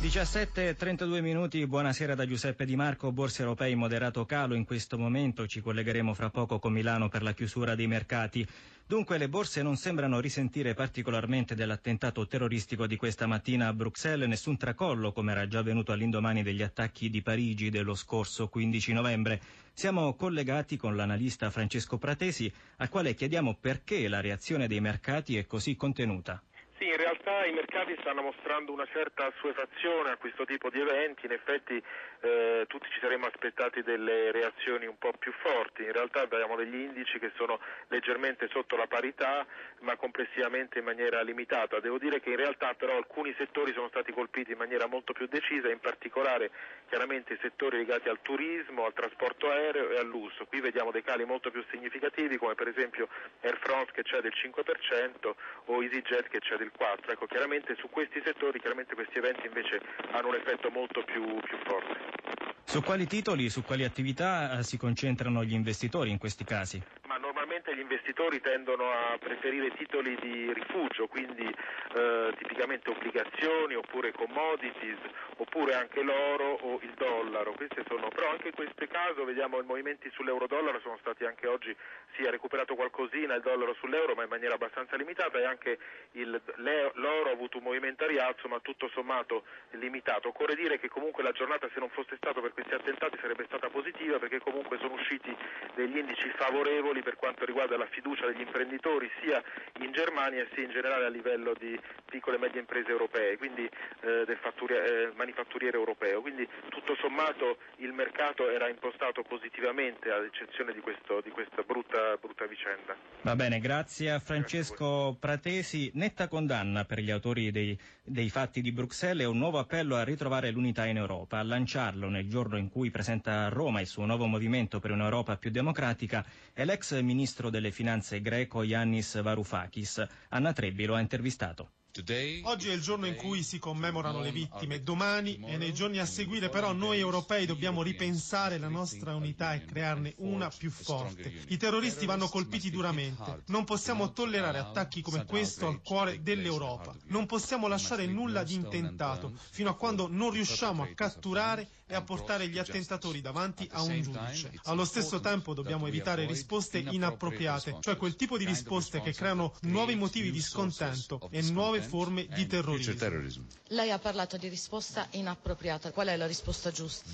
17.32 minuti, buonasera da Giuseppe Di Marco, borse europee in moderato calo in questo momento, ci collegheremo fra poco con Milano per la chiusura dei mercati. Dunque le borse non sembrano risentire particolarmente dell'attentato terroristico di questa mattina a Bruxelles, nessun tracollo come era già avvenuto all'indomani degli attacchi di Parigi dello scorso 15 novembre. Siamo collegati con l'analista Francesco Pratesi, al quale chiediamo perché la reazione dei mercati è così contenuta. Sì, in realtà i mercati stanno mostrando una certa assuefazione a questo tipo di eventi, in effetti eh, tutti ci saremmo aspettati delle reazioni un po' più forti, in realtà abbiamo degli indici che sono leggermente sotto la parità ma complessivamente in maniera limitata. Devo dire che in realtà però alcuni settori sono stati colpiti in maniera molto più decisa, in particolare chiaramente i settori legati al turismo, al trasporto aereo e al lusso. Qui vediamo dei cali molto più significativi come per esempio Air France che c'è del 5% o EasyJet che c'è del 4%. Ecco, chiaramente su questi settori questi eventi invece hanno un effetto molto più, più forte. Su quali titoli, su quali attività eh, si concentrano gli investitori in questi casi? Investitori tendono a preferire titoli di rifugio, quindi eh, tipicamente obbligazioni oppure commodities, oppure anche l'oro o il dollaro. Sono, però anche in questo caso vediamo i movimenti sull'euro-dollaro sono stati anche oggi, si è recuperato qualcosina il dollaro sull'euro ma in maniera abbastanza limitata e anche il, l'oro ha avuto un movimento a rialzo ma tutto sommato limitato. Occorre dire che comunque la giornata se non fosse stato per questi attentati sarebbe stata positiva perché comunque sono usciti degli indici favorevoli per quanto riguarda la fiducia degli imprenditori sia in Germania sia in generale a livello di piccole e medie imprese europee, quindi eh, del eh, manifatturiere europeo. Quindi tutto sommato il mercato era impostato positivamente ad eccezione di, questo, di questa brutta, brutta vicenda. Va bene, grazie a Francesco Pratesi. Netta condanna per gli autori dei, dei fatti di Bruxelles e un nuovo appello a ritrovare l'unità in Europa, a lanciarlo nel giorno in cui presenta a Roma il suo nuovo movimento per un'Europa più democratica è l'ex ministro delle finanze greco Yannis Varoufakis. Anna Trebbi lo ha intervistato. Oggi è il giorno in cui si commemorano le vittime, domani e nei giorni a seguire però noi europei dobbiamo ripensare la nostra unità e crearne una più forte. I terroristi vanno colpiti duramente, non possiamo tollerare attacchi come questo al cuore dell'Europa, non possiamo lasciare nulla di intentato fino a quando non riusciamo a catturare e a portare gli attentatori davanti a un giudice. Allo stesso tempo dobbiamo evitare risposte inappropriate, cioè quel tipo di risposte che creano nuovi motivi di scontento e nuove forme di terrorismo. Lei ha parlato di risposta inappropriata. Qual è la risposta giusta?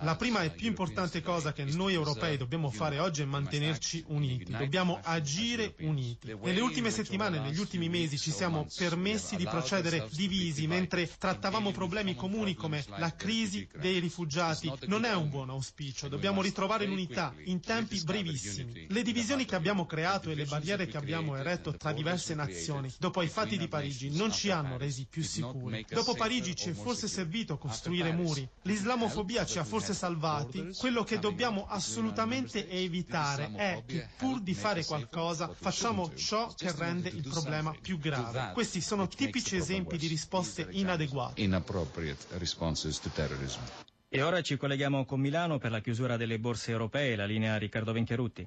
La prima e più importante cosa che noi europei dobbiamo fare oggi è mantenerci uniti. Dobbiamo agire uniti. Nelle ultime settimane, negli ultimi mesi ci siamo permessi di procedere divisi mentre trattavamo problemi comuni come la crisi dei rifugiati. Non è un buon auspicio. Dobbiamo ritrovare l'unità in tempi brevissimi. Le divisioni che abbiamo creato e le barriere che abbiamo eretto tra diverse nazioni dopo i fatti di Parigi non ci hanno resi più sicuri. Dopo Parigi ci è forse servito costruire muri. L'islamofobia ci ha forse salvati. Quello che dobbiamo assolutamente evitare è che pur di fare qualcosa facciamo ciò che rende il problema più grave. Questi sono tipici esempi di risposte inadeguate. E ora ci colleghiamo con Milano per la chiusura delle borse europee, la linea Riccardo Venchiarutti.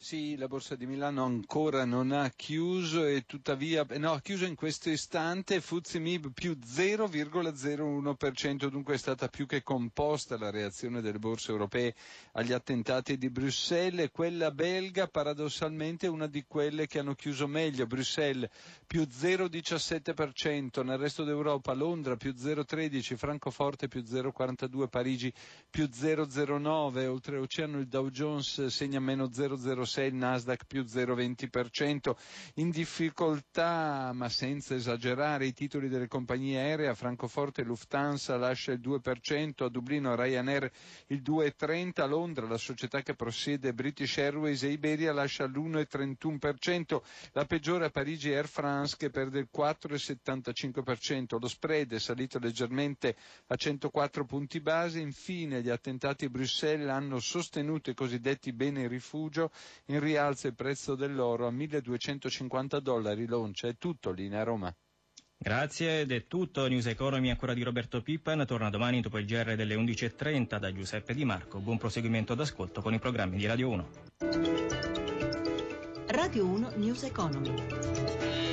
Sì, la Borsa di Milano ancora non ha chiuso e tuttavia, no, ha chiuso in questo istante Fuzzi Mib più 0,01%, dunque è stata più che composta la reazione delle borse europee agli attentati di Bruxelles, quella belga paradossalmente è una di quelle che hanno chiuso meglio, Bruxelles più 0,17%, nel resto d'Europa Londra più 0,13%, Francoforte più 0,42%, Parigi più 0,09%, oltreoceano il Dow Jones segna meno 0,06%, il Nasdaq più 0,20%, in difficoltà ma senza esagerare i titoli delle compagnie aeree, a Francoforte Lufthansa lascia il 2%, a Dublino Ryanair il 2,30%, a Londra la società che possiede British Airways e Iberia lascia l'1,31%, la peggiore a Parigi Air France che perde il 4,75%, lo spread è salito leggermente a 104 punti base, infine gli attentati a Bruxelles hanno sostenuto i cosiddetti beni rifugio in rialzo il prezzo dell'oro a 1250 dollari l'oncia. È tutto linea Roma. Grazie ed è tutto. News Economy ancora di Roberto Pippan. Torna domani dopo il GR delle 11.30 da Giuseppe Di Marco. Buon proseguimento d'ascolto con i programmi di Radio 1. Radio 1 News Economy.